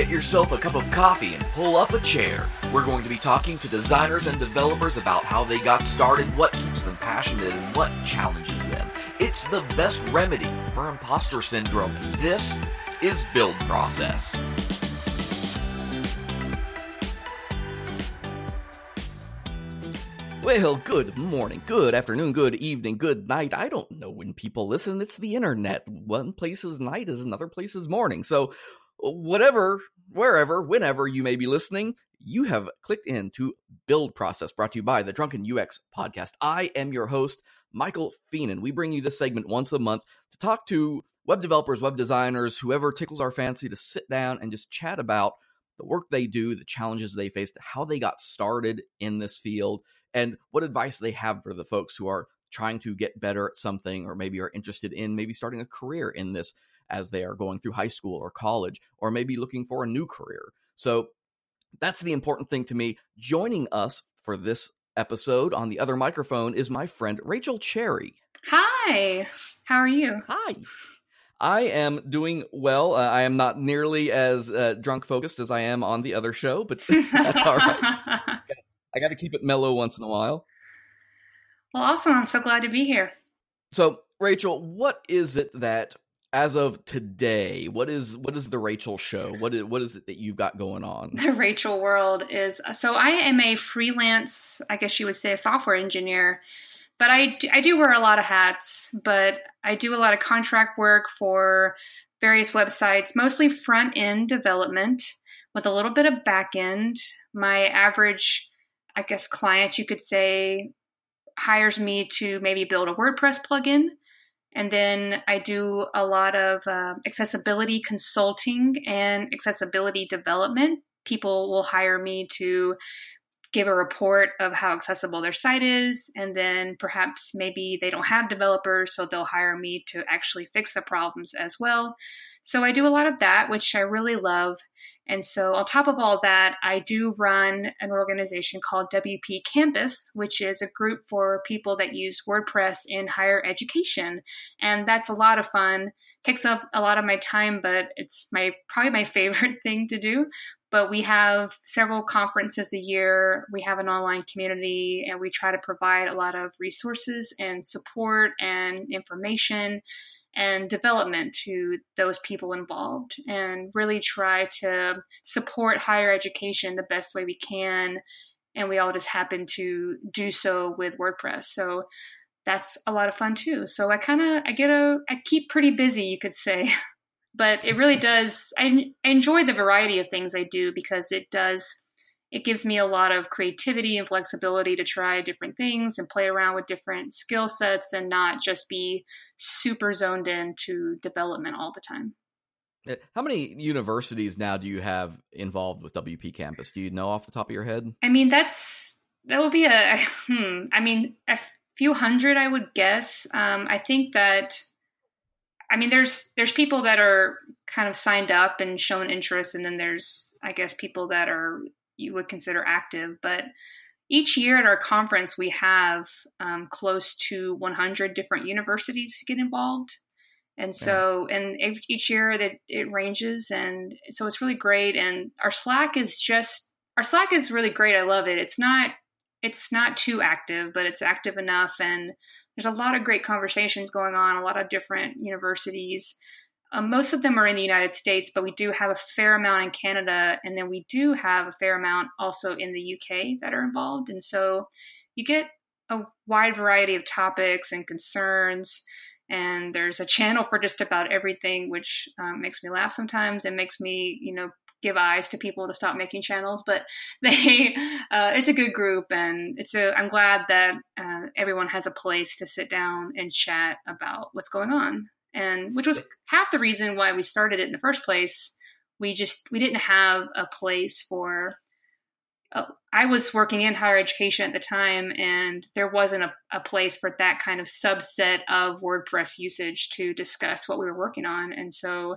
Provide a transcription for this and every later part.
get yourself a cup of coffee and pull up a chair. We're going to be talking to designers and developers about how they got started, what keeps them passionate, and what challenges them. It's the best remedy for imposter syndrome. This is Build Process. Well, good morning, good afternoon, good evening, good night. I don't know when people listen. It's the internet. One place is night is another place is morning. So, whatever, wherever, whenever you may be listening, you have clicked in to Build Process brought to you by the Drunken UX podcast. I am your host, Michael Fienen. We bring you this segment once a month to talk to web developers, web designers, whoever tickles our fancy to sit down and just chat about the work they do, the challenges they faced, how they got started in this field and what advice they have for the folks who are trying to get better at something or maybe are interested in maybe starting a career in this as they are going through high school or college or maybe looking for a new career. So that's the important thing to me. Joining us for this episode on the other microphone is my friend Rachel Cherry. Hi, how are you? Hi. I am doing well. Uh, I am not nearly as uh, drunk focused as I am on the other show, but that's all right. I got to keep it mellow once in a while. Well, awesome. I'm so glad to be here. So, Rachel, what is it that as of today, what is what is the Rachel show? What is what is it that you've got going on? The Rachel world is so I am a freelance, I guess you would say a software engineer, but I I do wear a lot of hats, but I do a lot of contract work for various websites, mostly front end development with a little bit of back end. My average I guess, client, you could say, hires me to maybe build a WordPress plugin. And then I do a lot of uh, accessibility consulting and accessibility development. People will hire me to give a report of how accessible their site is. And then perhaps maybe they don't have developers, so they'll hire me to actually fix the problems as well. So I do a lot of that, which I really love. And so, on top of all that, I do run an organization called WP Campus, which is a group for people that use WordPress in higher education. And that's a lot of fun. Takes up a lot of my time, but it's my probably my favorite thing to do. But we have several conferences a year. We have an online community, and we try to provide a lot of resources and support and information and development to those people involved and really try to support higher education the best way we can. And we all just happen to do so with wordpress. So that's a lot of fun too. So i kind of i get a i keep pretty busy you could say. But it really does I, I enjoy the variety of things i do because it does it gives me a lot of creativity and flexibility to try different things and play around with different skill sets and not just be super zoned into development all the time. Uh, how many universities now do you have involved with WP Campus? Do you know off the top of your head? I mean, that's that would be a hmm. I mean, a few hundred, I would guess. Um, I think that. I mean, there's there's people that are kind of signed up and shown interest, and then there's I guess people that are you would consider active. But each year at our conference, we have um, close to 100 different universities get involved. And so, yeah. and each year that it ranges, and so it's really great. And our Slack is just our Slack is really great. I love it. It's not it's not too active, but it's active enough, and there's a lot of great conversations going on. A lot of different universities um, most of them are in the United States, but we do have a fair amount in Canada, and then we do have a fair amount also in the UK that are involved. And so you get a wide variety of topics and concerns, and there's a channel for just about everything, which um, makes me laugh sometimes and makes me, you know, give eyes to people to stop making channels. But they, uh, it's a good group, and it's a. I'm glad that uh, everyone has a place to sit down and chat about what's going on and which was half the reason why we started it in the first place. We just we didn't have a place for uh, i was working in higher education at the time and there wasn't a, a place for that kind of subset of wordpress usage to discuss what we were working on. And so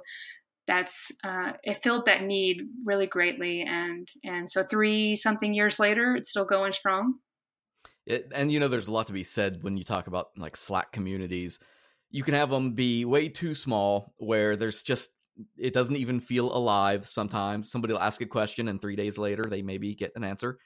that's uh, it filled that need really greatly. And and so three something years later it's still going strong. It, and you know there's a lot to be said when you talk about like slack communities you can have them be way too small where there's just it doesn't even feel alive sometimes. Somebody will ask a question and three days later they maybe get an answer.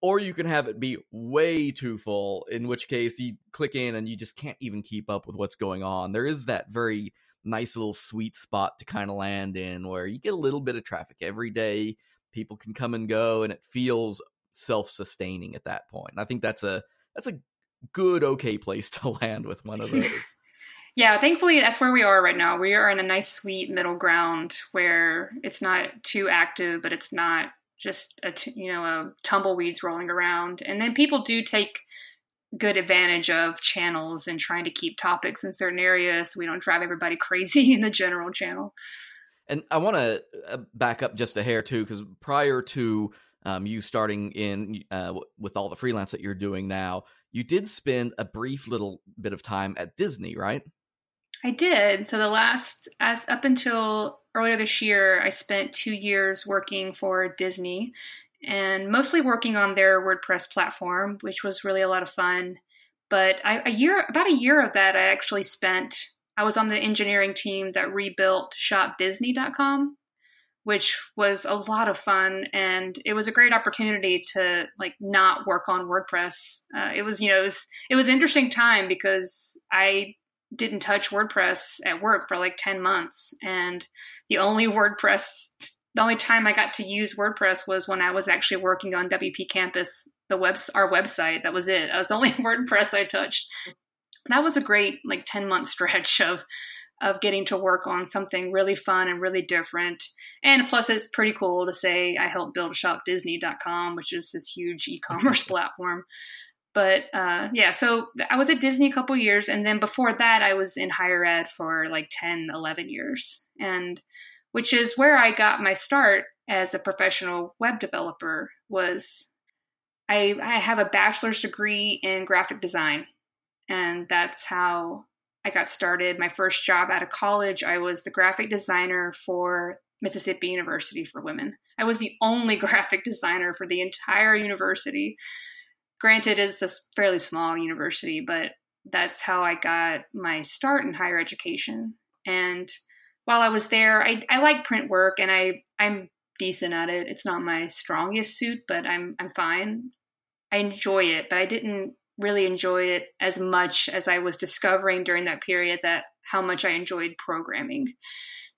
Or you can have it be way too full, in which case you click in and you just can't even keep up with what's going on. There is that very nice little sweet spot to kind of land in where you get a little bit of traffic every day. People can come and go and it feels self-sustaining at that point. And I think that's a that's a good okay place to land with one of those. Yeah, thankfully that's where we are right now. We are in a nice sweet middle ground where it's not too active, but it's not just a t- you know a tumbleweeds rolling around. And then people do take good advantage of channels and trying to keep topics in certain areas so we don't drive everybody crazy in the general channel. And I want to uh, back up just a hair too, because prior to um, you starting in uh, with all the freelance that you're doing now, you did spend a brief little bit of time at Disney, right? I did. So the last, as up until earlier this year, I spent two years working for Disney and mostly working on their WordPress platform, which was really a lot of fun. But I, a year, about a year of that, I actually spent. I was on the engineering team that rebuilt ShopDisney.com, which was a lot of fun and it was a great opportunity to like not work on wordpress uh, it was you know it was it was interesting time because i didn't touch wordpress at work for like 10 months and the only wordpress the only time i got to use wordpress was when i was actually working on wp campus the web our website that was it that was the only wordpress i touched that was a great like 10 month stretch of of getting to work on something really fun and really different. And plus, it's pretty cool to say I helped build shopdisney.com, which is this huge e commerce platform. But uh, yeah, so I was at Disney a couple years. And then before that, I was in higher ed for like 10, 11 years. And which is where I got my start as a professional web developer was I, I have a bachelor's degree in graphic design and that's how I got started. My first job out of college, I was the graphic designer for Mississippi University for Women. I was the only graphic designer for the entire university. Granted, it's a fairly small university, but that's how I got my start in higher education. And while I was there, I, I like print work and I, I'm decent at it. It's not my strongest suit, but I'm I'm fine. I enjoy it, but I didn't really enjoy it as much as I was discovering during that period that how much I enjoyed programming.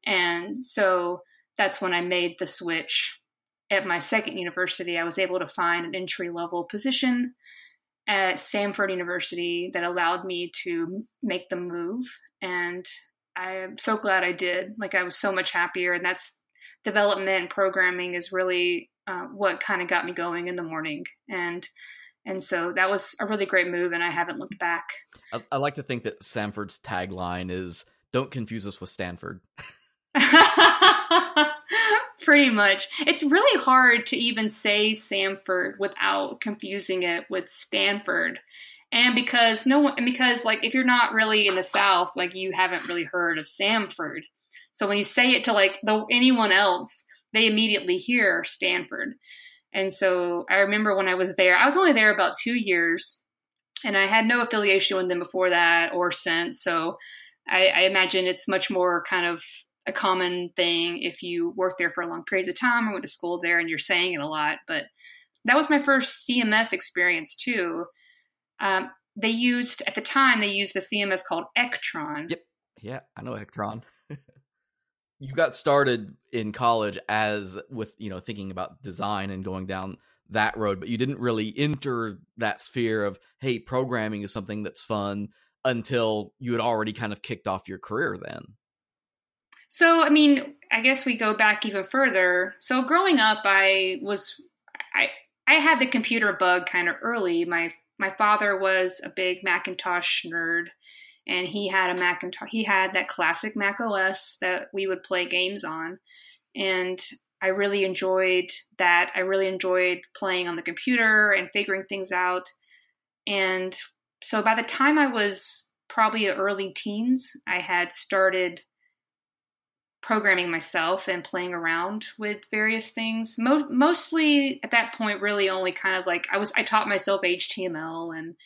And so that's when I made the switch. At my second university, I was able to find an entry level position at Samford University that allowed me to make the move. And I'm so glad I did. Like, I was so much happier. And that's development and programming is really uh, what kind of got me going in the morning. And and so that was a really great move, and I haven't looked back. I, I like to think that Samford's tagline is "Don't confuse us with Stanford." Pretty much. It's really hard to even say Samford without confusing it with Stanford. And because no one, because like if you're not really in the South, like you haven't really heard of Samford. So when you say it to like the anyone else, they immediately hear Stanford. And so I remember when I was there, I was only there about two years and I had no affiliation with them before that or since. So I, I imagine it's much more kind of a common thing if you work there for long periods of time or went to school there and you're saying it a lot. But that was my first CMS experience too. Um, they used at the time they used a CMS called Ektron. Yep. Yeah, I know Ektron you got started in college as with you know thinking about design and going down that road but you didn't really enter that sphere of hey programming is something that's fun until you had already kind of kicked off your career then so i mean i guess we go back even further so growing up i was i i had the computer bug kind of early my my father was a big macintosh nerd and he had a Macintosh. He had that classic Mac OS that we would play games on, and I really enjoyed that. I really enjoyed playing on the computer and figuring things out. And so by the time I was probably early teens, I had started programming myself and playing around with various things. Mo- mostly at that point, really only kind of like I was. I taught myself HTML, and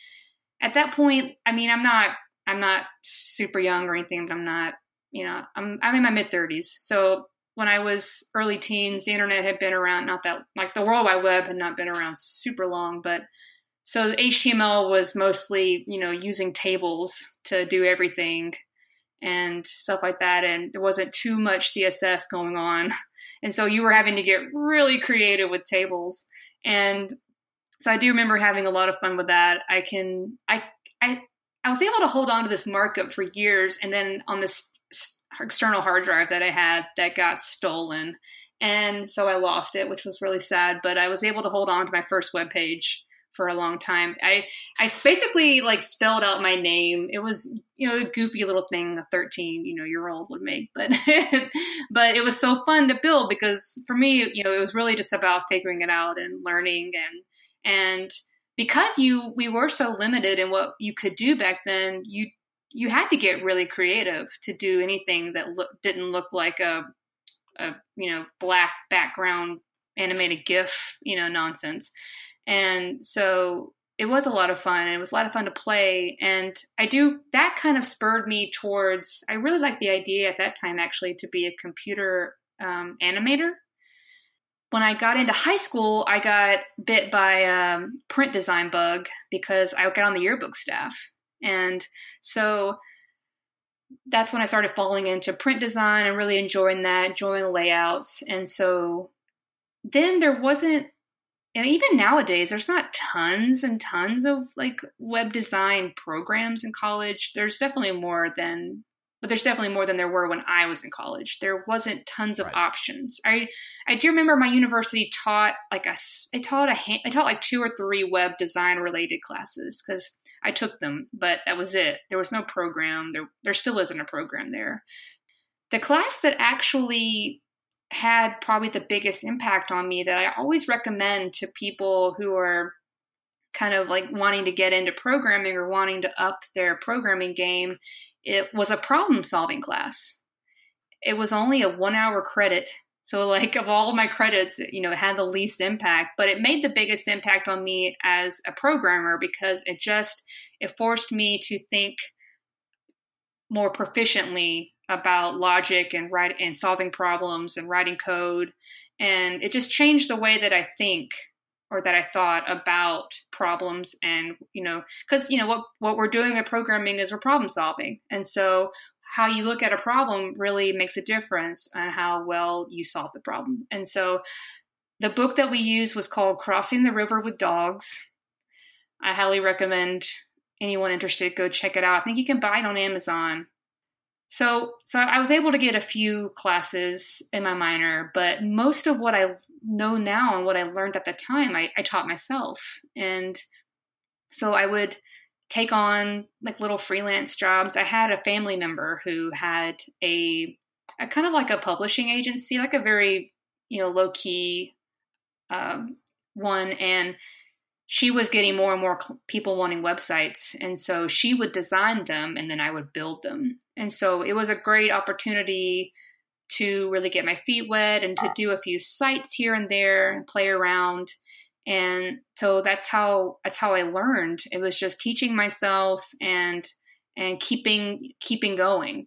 at that point, I mean, I'm not I'm not super young or anything, but I'm not you know, I'm I'm in my mid 30s. So when I was early teens, the internet had been around not that like the World Wide Web had not been around super long, but so HTML was mostly, you know, using tables to do everything and stuff like that and there wasn't too much CSS going on. And so you were having to get really creative with tables. And so I do remember having a lot of fun with that. I can I I I was able to hold on to this markup for years, and then on this external hard drive that I had, that got stolen, and so I lost it, which was really sad. But I was able to hold on to my first web page for a long time. I I basically like spelled out my name. It was you know a goofy little thing a 13 you know year old would make, but but it was so fun to build because for me you know it was really just about figuring it out and learning and and because you we were so limited in what you could do back then you you had to get really creative to do anything that look, didn't look like a a you know black background animated gif you know nonsense and so it was a lot of fun it was a lot of fun to play and i do that kind of spurred me towards i really liked the idea at that time actually to be a computer um, animator when I got into high school, I got bit by a print design bug because I got on the yearbook staff. And so that's when I started falling into print design and really enjoying that, enjoying layouts. And so then there wasn't, you know, even nowadays, there's not tons and tons of like web design programs in college. There's definitely more than but there's definitely more than there were when I was in college. There wasn't tons of right. options. I I do remember my university taught like a it taught a I taught like two or three web design related classes because I took them, but that was it. There was no program. There there still isn't a program there. The class that actually had probably the biggest impact on me that I always recommend to people who are kind of like wanting to get into programming or wanting to up their programming game it was a problem solving class. It was only a one hour credit. So, like, of all my credits, you know, it had the least impact, but it made the biggest impact on me as a programmer because it just, it forced me to think more proficiently about logic and write and solving problems and writing code. And it just changed the way that I think or that I thought about problems and you know because you know what what we're doing in programming is we're problem solving and so how you look at a problem really makes a difference on how well you solve the problem and so the book that we used was called Crossing the River with Dogs. I highly recommend anyone interested go check it out. I think you can buy it on Amazon. So, so I was able to get a few classes in my minor, but most of what I know now and what I learned at the time, I, I taught myself. And so I would take on like little freelance jobs. I had a family member who had a, a kind of like a publishing agency, like a very, you know, low key um, one. And she was getting more and more people wanting websites. And so she would design them and then I would build them. And so it was a great opportunity to really get my feet wet and to do a few sites here and there and play around. And so that's how that's how I learned. It was just teaching myself and and keeping keeping going.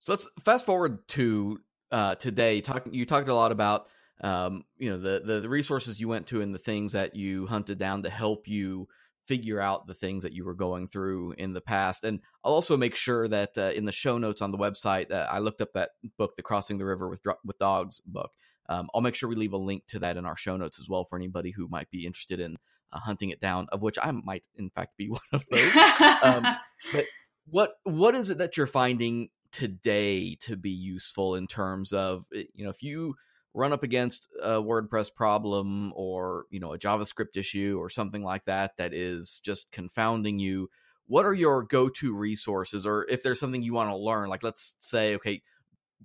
So let's fast forward to uh, today. Talking, you talked a lot about um, you know the, the, the resources you went to and the things that you hunted down to help you figure out the things that you were going through in the past. And I'll also make sure that uh, in the show notes on the website, uh, I looked up that book, the Crossing the River with with Dogs book. Um, I'll make sure we leave a link to that in our show notes as well for anybody who might be interested in uh, hunting it down. Of which I might, in fact, be one of those. um, but what what is it that you're finding today to be useful in terms of eh, you know if you run up against a WordPress problem or, you know, a JavaScript issue or something like that that is just confounding you, what are your go-to resources or if there's something you want to learn, like let's say, okay,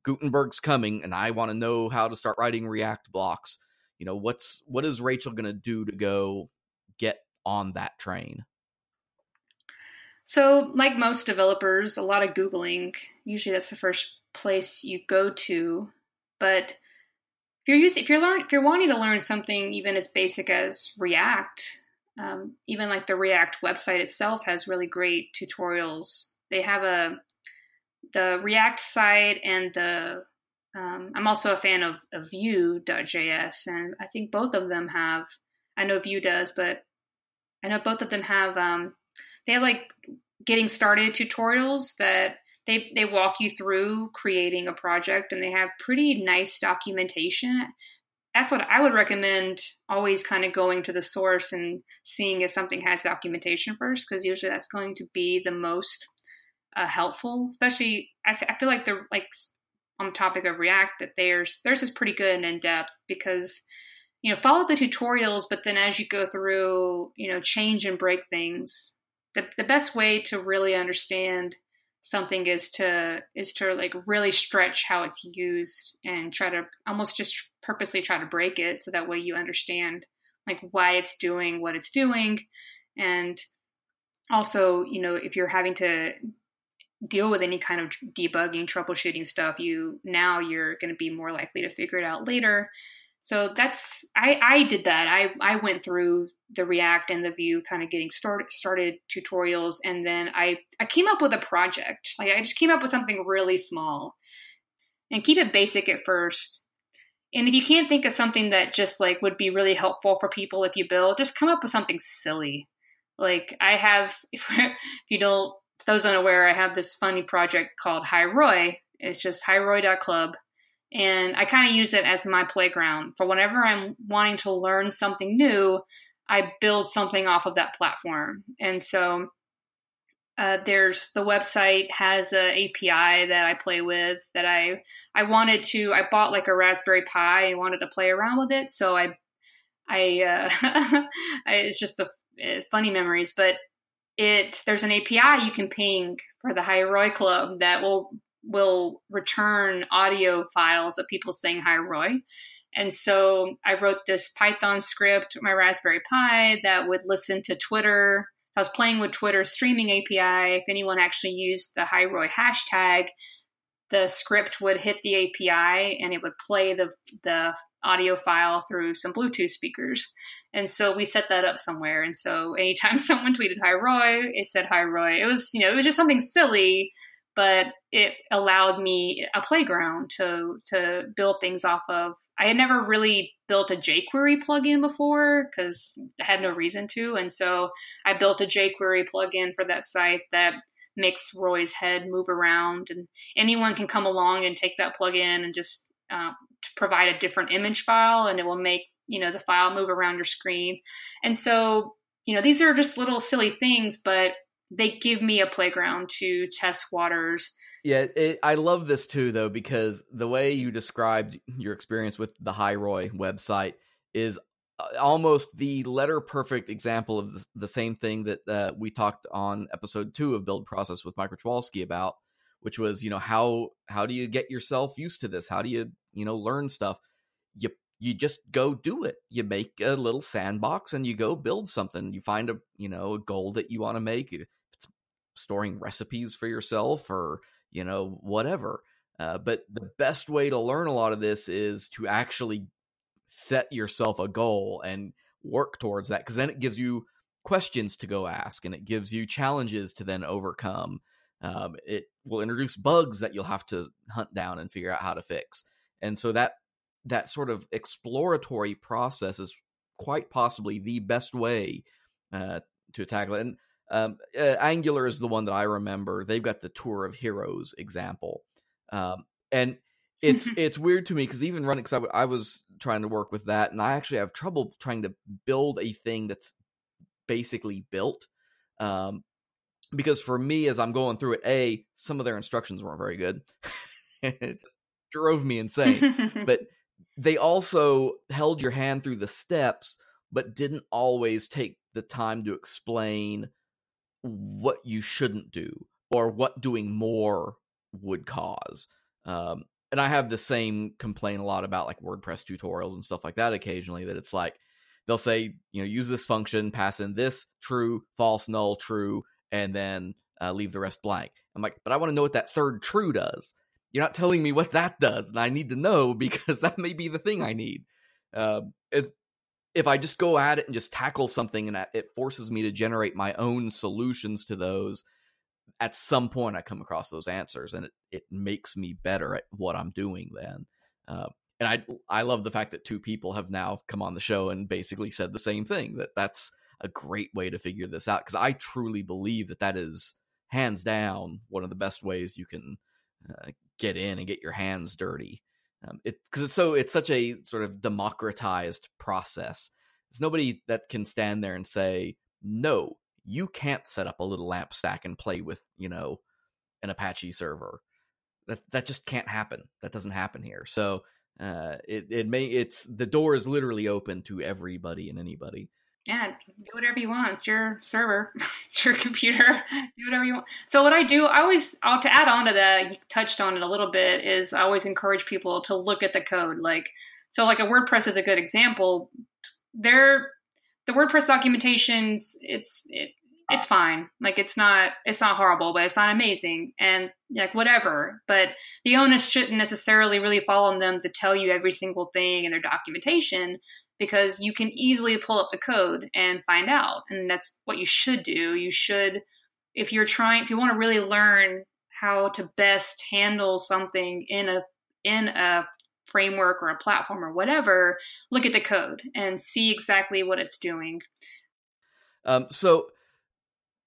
Gutenberg's coming and I want to know how to start writing React blocks. You know, what's what is Rachel going to do to go get on that train? So, like most developers, a lot of Googling. Usually that's the first place you go to. But you're using if you're learn if you're wanting to learn something even as basic as React, um, even like the React website itself has really great tutorials. They have a the React side and the um, I'm also a fan of, of Vue.js, and I think both of them have. I know Vue does, but I know both of them have. Um, they have like getting started tutorials that they they walk you through creating a project, and they have pretty nice documentation. That's what I would recommend. Always kind of going to the source and seeing if something has documentation first, because usually that's going to be the most uh, helpful. Especially, I, feel like the like on the topic of React that theirs theirs is pretty good and in depth because you know follow the tutorials, but then as you go through, you know, change and break things. The the best way to really understand something is to is to like really stretch how it's used and try to almost just purposely try to break it so that way you understand like why it's doing what it's doing. And also you know if you're having to deal with any kind of debugging troubleshooting stuff you now you're going to be more likely to figure it out later. So that's i i did that. I i went through the react and the vue kind of getting started started tutorials and then i i came up with a project like i just came up with something really small and keep it basic at first and if you can't think of something that just like would be really helpful for people if you build just come up with something silly like i have if, if you don't for those unaware, I have this funny project called HiROI. It's just hiroi.club. And I kind of use it as my playground. For whenever I'm wanting to learn something new, I build something off of that platform. And so uh, there's the website has an API that I play with that I I wanted to I bought like a Raspberry Pi and wanted to play around with it so I I, uh, I it's just a, uh, funny memories but it there's an API you can ping for the HiROI Club that will will return audio files of people saying HiROI. And so I wrote this Python script, my Raspberry Pi, that would listen to Twitter. So I was playing with Twitter streaming API. If anyone actually used the HiROI hashtag, the script would hit the API and it would play the the audio file through some Bluetooth speakers. And so we set that up somewhere. And so anytime someone tweeted hi Roy, it said hi Roy. It was, you know, it was just something silly, but it allowed me a playground to to build things off of. I had never really built a jQuery plugin before because I had no reason to. And so I built a jQuery plugin for that site that makes Roy's head move around and anyone can come along and take that plugin and just uh, provide a different image file and it will make you know the file move around your screen and so you know these are just little silly things but they give me a playground to test waters yeah it, i love this too though because the way you described your experience with the HiROI website is uh, almost the letter perfect example of the, the same thing that uh, we talked on episode two of build process with mike Rachwalski about which was you know how how do you get yourself used to this? How do you you know learn stuff? You you just go do it. You make a little sandbox and you go build something. You find a you know a goal that you want to make it's storing recipes for yourself or you know whatever uh, but the best way to learn a lot of this is to actually set yourself a goal and work towards that because then it gives you questions to go ask and it gives you challenges to then overcome um, it will introduce bugs that you'll have to hunt down and figure out how to fix and so that that sort of exploratory process is quite possibly the best way uh, to tackle it. And um, uh, Angular is the one that I remember. They've got the Tour of Heroes example, um, and it's it's weird to me because even running because I, w- I was trying to work with that, and I actually have trouble trying to build a thing that's basically built. Um, because for me, as I'm going through it, a some of their instructions weren't very good. it just drove me insane. but they also held your hand through the steps, but didn't always take the time to explain what you shouldn't do or what doing more would cause. Um, and I have the same complaint a lot about like WordPress tutorials and stuff like that occasionally that it's like they'll say, you know, use this function, pass in this true, false, null, true, and then uh, leave the rest blank. I'm like, but I want to know what that third true does. You're not telling me what that does, and I need to know because that may be the thing I need. Uh, it's if I just go at it and just tackle something and it forces me to generate my own solutions to those, at some point I come across those answers, and it it makes me better at what I'm doing then. Uh, and I I love the fact that two people have now come on the show and basically said the same thing that that's a great way to figure this out because I truly believe that that is hands down one of the best ways you can uh, get in and get your hands dirty. Um, it because it's so it's such a sort of democratized process. There's nobody that can stand there and say no. You can't set up a little lamp stack and play with you know an Apache server. That that just can't happen. That doesn't happen here. So uh, it it may it's the door is literally open to everybody and anybody yeah, do whatever you want. It's your server, it's your computer. Do whatever you want. So what I do, I always, I'll, to add on to that, you touched on it a little bit, is I always encourage people to look at the code. Like, so like a WordPress is a good example. There, the WordPress documentations, it's it, it's fine. Like it's not it's not horrible, but it's not amazing, and like whatever. But the onus shouldn't necessarily really fall on them to tell you every single thing in their documentation because you can easily pull up the code and find out. And that's what you should do. You should, if you're trying, if you want to really learn how to best handle something in a in a framework or a platform or whatever, look at the code and see exactly what it's doing. Um, so,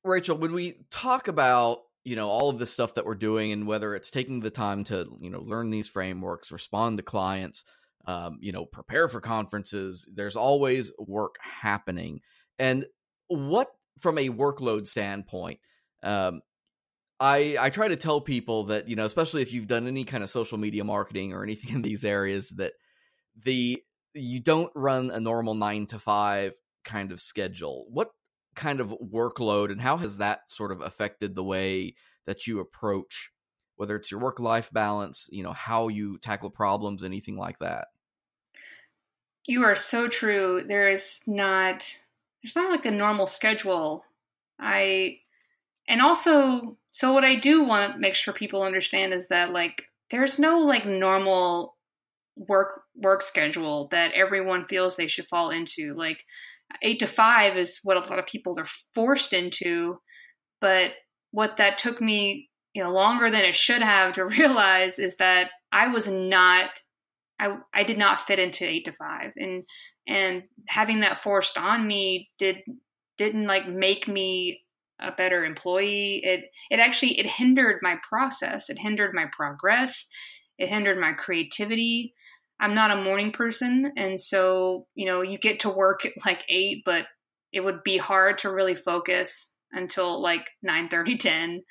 Rachel, when we talk about you know all of the stuff that we're doing and whether it's taking the time to you know learn these frameworks, respond to clients, um, you know, prepare for conferences. There's always work happening. And what, from a workload standpoint, um, I I try to tell people that you know, especially if you've done any kind of social media marketing or anything in these areas, that the you don't run a normal nine to five kind of schedule. What kind of workload and how has that sort of affected the way that you approach whether it's your work life balance, you know, how you tackle problems, anything like that. You are so true. There is not there's not like a normal schedule. I and also so what I do want to make sure people understand is that like there's no like normal work work schedule that everyone feels they should fall into. Like 8 to 5 is what a lot of people are forced into, but what that took me you know longer than it should have to realize is that I was not I I did not fit into 8 to 5 and and having that forced on me did didn't like make me a better employee. It it actually it hindered my process. It hindered my progress. It hindered my creativity. I'm not a morning person. And so you know you get to work at like 8 but it would be hard to really focus until like 9 30 10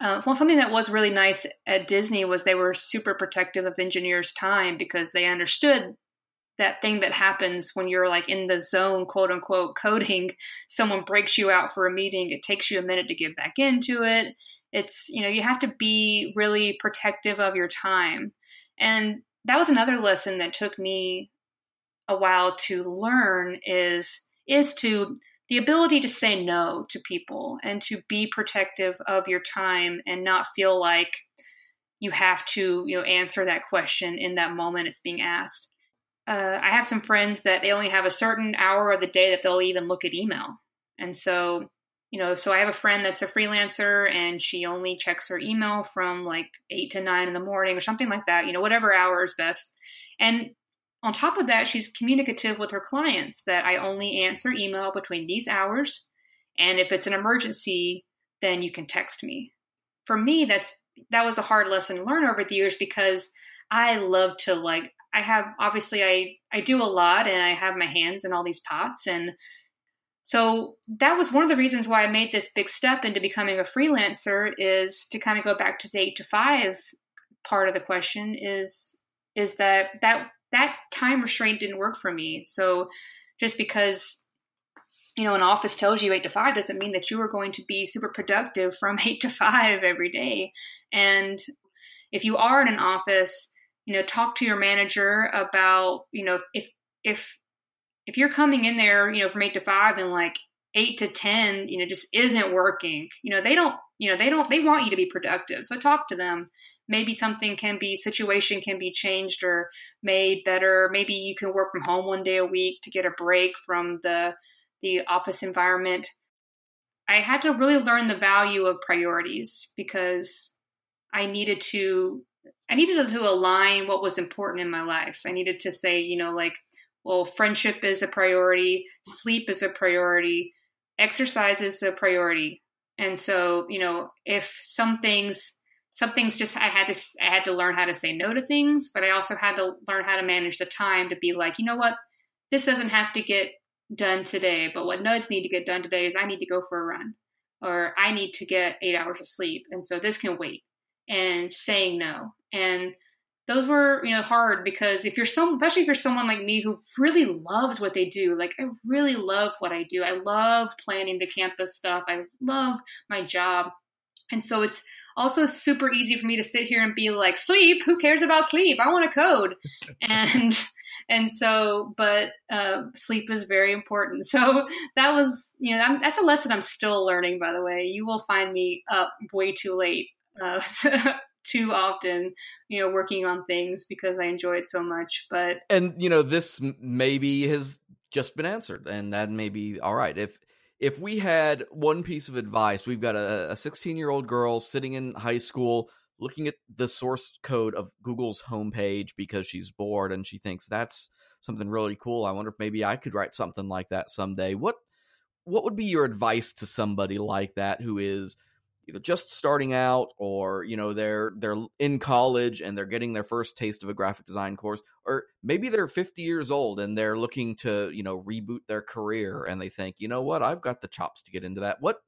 uh, well, something that was really nice at Disney was they were super protective of engineers' time because they understood that thing that happens when you're like in the zone, quote unquote, coding. Someone breaks you out for a meeting. It takes you a minute to get back into it. It's, you know, you have to be really protective of your time. And that was another lesson that took me a while to learn is is to the ability to say no to people and to be protective of your time and not feel like you have to you know answer that question in that moment it's being asked. Uh, i have some friends that they only have a certain hour of the day that they'll even look at email. And so you know so i have a friend that's a freelancer and she only checks her email from like 8 to 9 in the morning or something like that you know whatever hour is best. And on top of that, she's communicative with her clients that I only answer email between these hours. And if it's an emergency, then you can text me. For me, that's that was a hard lesson to learn over the years because I love to like I have obviously I I do a lot and I have my hands in all these pots and so that was one of the reasons why I made this big step into becoming a freelancer is to kind of go back to the 8 to 5 part of the question is is that that that time restraint didn't work for me. So just because you know an office tells you 8 to 5 doesn't mean that you are going to be super productive from 8 to 5 every day. And if you are in an office, you know, talk to your manager about, you know, if if if you're coming in there, you know, from 8 to 5 and like 8 to 10, you know, just isn't working. You know, they don't, you know, they don't they want you to be productive. So talk to them maybe something can be situation can be changed or made better maybe you can work from home one day a week to get a break from the the office environment I had to really learn the value of priorities because I needed to I needed to align what was important in my life. I needed to say, you know, like, well, friendship is a priority, sleep is a priority, exercise is a priority. And so, you know, if some things some things just I had to I had to learn how to say no to things, but I also had to learn how to manage the time to be like, you know what, this doesn't have to get done today, but what does need to get done today is I need to go for a run or I need to get eight hours of sleep, and so this can wait. And saying no, and those were you know hard because if you're some especially if you're someone like me who really loves what they do like i really love what i do. I love planning the campus stuff. I love my job. And so it's also super easy for me to sit here and be like, sleep, who cares about sleep? I want to code. and and so but uh, sleep is very important. So that was you know I'm, that's a lesson i'm still learning by the way. You will find me up way too late uh, too often you know working on things because i enjoy it so much but and you know this maybe has just been answered and that may be all right if if we had one piece of advice, we've got a 16 year old girl sitting in high school looking at the source code of Google's homepage because she's bored and she thinks that's something really cool. I wonder if maybe I could write something like that someday. What what would be your advice to somebody like that who is either just starting out or you know they're they're in college and they're getting their first taste of a graphic design course or maybe they're 50 years old and they're looking to you know reboot their career and they think you know what? I've got the chops to get into that. What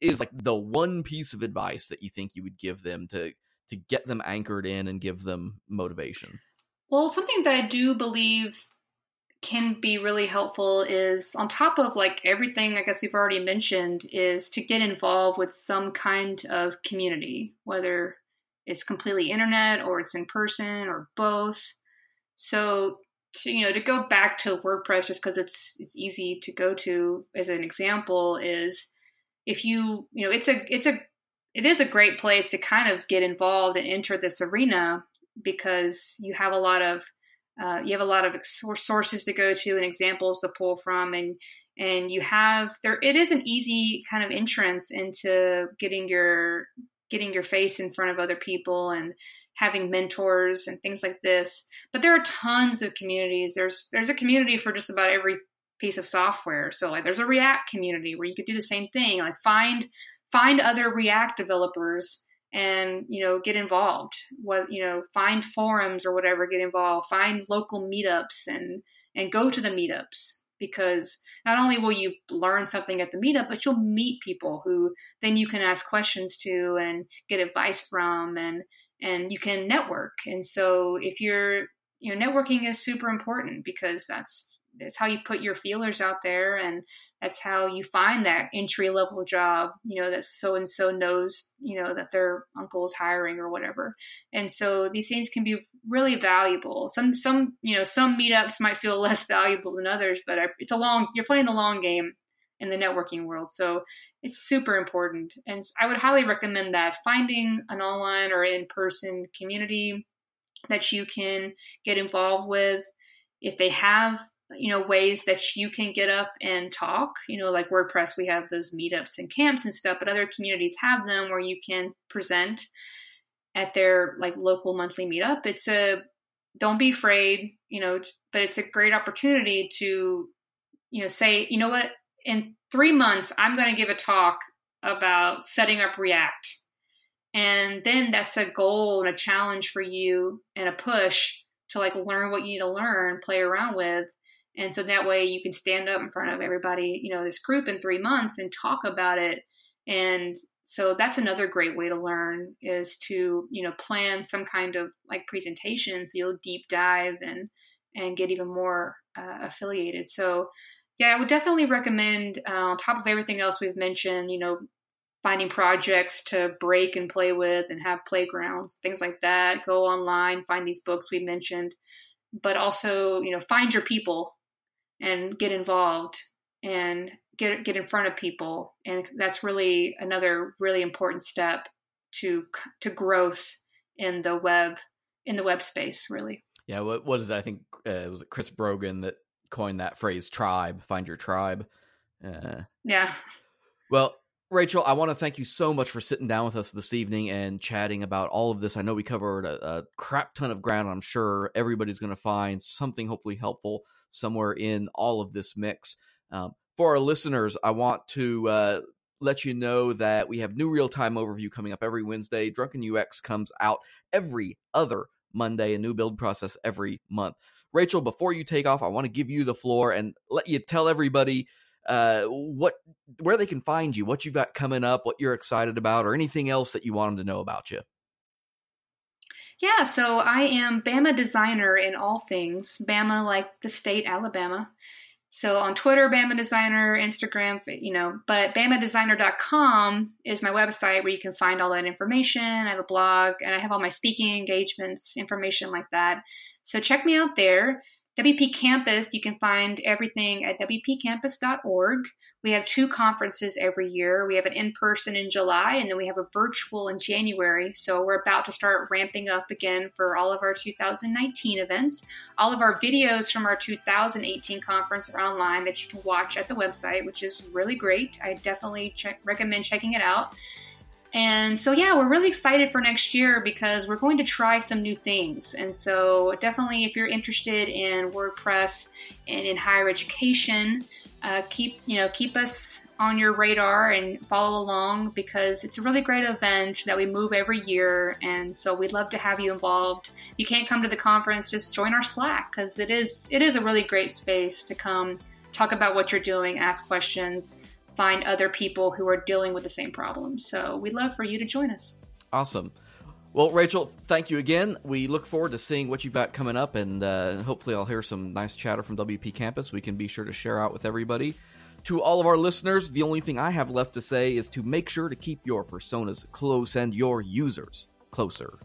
is like the one piece of advice that you think you would give them to to get them anchored in and give them motivation? Well something that I do believe can be really helpful is on top of like everything I guess we've already mentioned is to get involved with some kind of community, whether it's completely internet or it's in person or both. So to, you know to go back to WordPress just because it's it's easy to go to as an example is if you you know it's a it's a it is a great place to kind of get involved and enter this arena because you have a lot of uh, you have a lot of sources to go to and examples to pull from and and you have there it is an easy kind of entrance into getting your getting your face in front of other people and having mentors and things like this. But there are tons of communities. There's there's a community for just about every piece of software. So like there's a react community where you could do the same thing like find find other react developers and you know get involved. What you know find forums or whatever get involved. Find local meetups and and go to the meetups because not only will you learn something at the meetup but you'll meet people who then you can ask questions to and get advice from and and you can network. And so if you're you know networking is super important because that's that's how you put your feelers out there and that's how you find that entry level job you know that so and so knows you know that their uncle is hiring or whatever. And so these things can be really valuable. Some some you know some meetups might feel less valuable than others but it's a long you're playing the long game in the networking world so it's super important. And i would highly recommend that finding an online or in person community that you can get involved with. If they have you know ways that you can get up and talk. You know like wordpress we have those meetups and camps and stuff but other communities have them where you can present at their like local monthly meetup. It's a don't be afraid you know but it's a great opportunity to you know say you know what? In three months i'm going to give a talk about setting up react. And then that's a goal and a challenge for you and a push to like learn what you need to learn play around with and so that way you can stand up in front of everybody, you know, this group in three months and talk about it. And so that's another great way to learn is to, you know, plan some kind of like presentation so you'll deep dive and and get even more uh, affiliated. So yeah, I would definitely recommend uh, on top of everything else we've mentioned, you know, finding projects to break and play with and have playgrounds, things like that. Go online, find these books we mentioned, but also, you know, find your people and get involved and get get in front of people and that's really another really important step to to growth in the web in the web space really yeah what what is that? i think uh, was it chris brogan that coined that phrase tribe find your tribe uh, yeah well Rachel, I want to thank you so much for sitting down with us this evening and chatting about all of this. I know we covered a, a crap ton of ground. I'm sure everybody's going to find something hopefully helpful somewhere in all of this mix. Um, for our listeners, I want to uh, let you know that we have new real time overview coming up every Wednesday. Drunken UX comes out every other Monday, a new build process every month. Rachel, before you take off, I want to give you the floor and let you tell everybody uh, what where they can find you, what you've got coming up, what you're excited about, or anything else that you want them to know about you. Yeah, so I am Bama designer in all things. Bama, like the state, Alabama. So on Twitter, Bama Designer, Instagram, you know, but BamaDesigner.com is my website where you can find all that information. I have a blog and I have all my speaking engagements, information like that. So check me out there. WP Campus, you can find everything at WPCampus.org. We have two conferences every year. We have an in person in July, and then we have a virtual in January. So we're about to start ramping up again for all of our 2019 events. All of our videos from our 2018 conference are online that you can watch at the website, which is really great. I definitely check, recommend checking it out. And so, yeah, we're really excited for next year because we're going to try some new things. And so, definitely, if you're interested in WordPress and in higher education, uh, keep you know keep us on your radar and follow along because it's a really great event that we move every year. And so, we'd love to have you involved. If you can't come to the conference, just join our Slack because it is it is a really great space to come talk about what you're doing, ask questions find other people who are dealing with the same problem. So we'd love for you to join us. Awesome. Well, Rachel, thank you again. We look forward to seeing what you've got coming up, and uh, hopefully, I'll hear some nice chatter from WP Campus. We can be sure to share out with everybody. To all of our listeners, the only thing I have left to say is to make sure to keep your personas close and your users closer.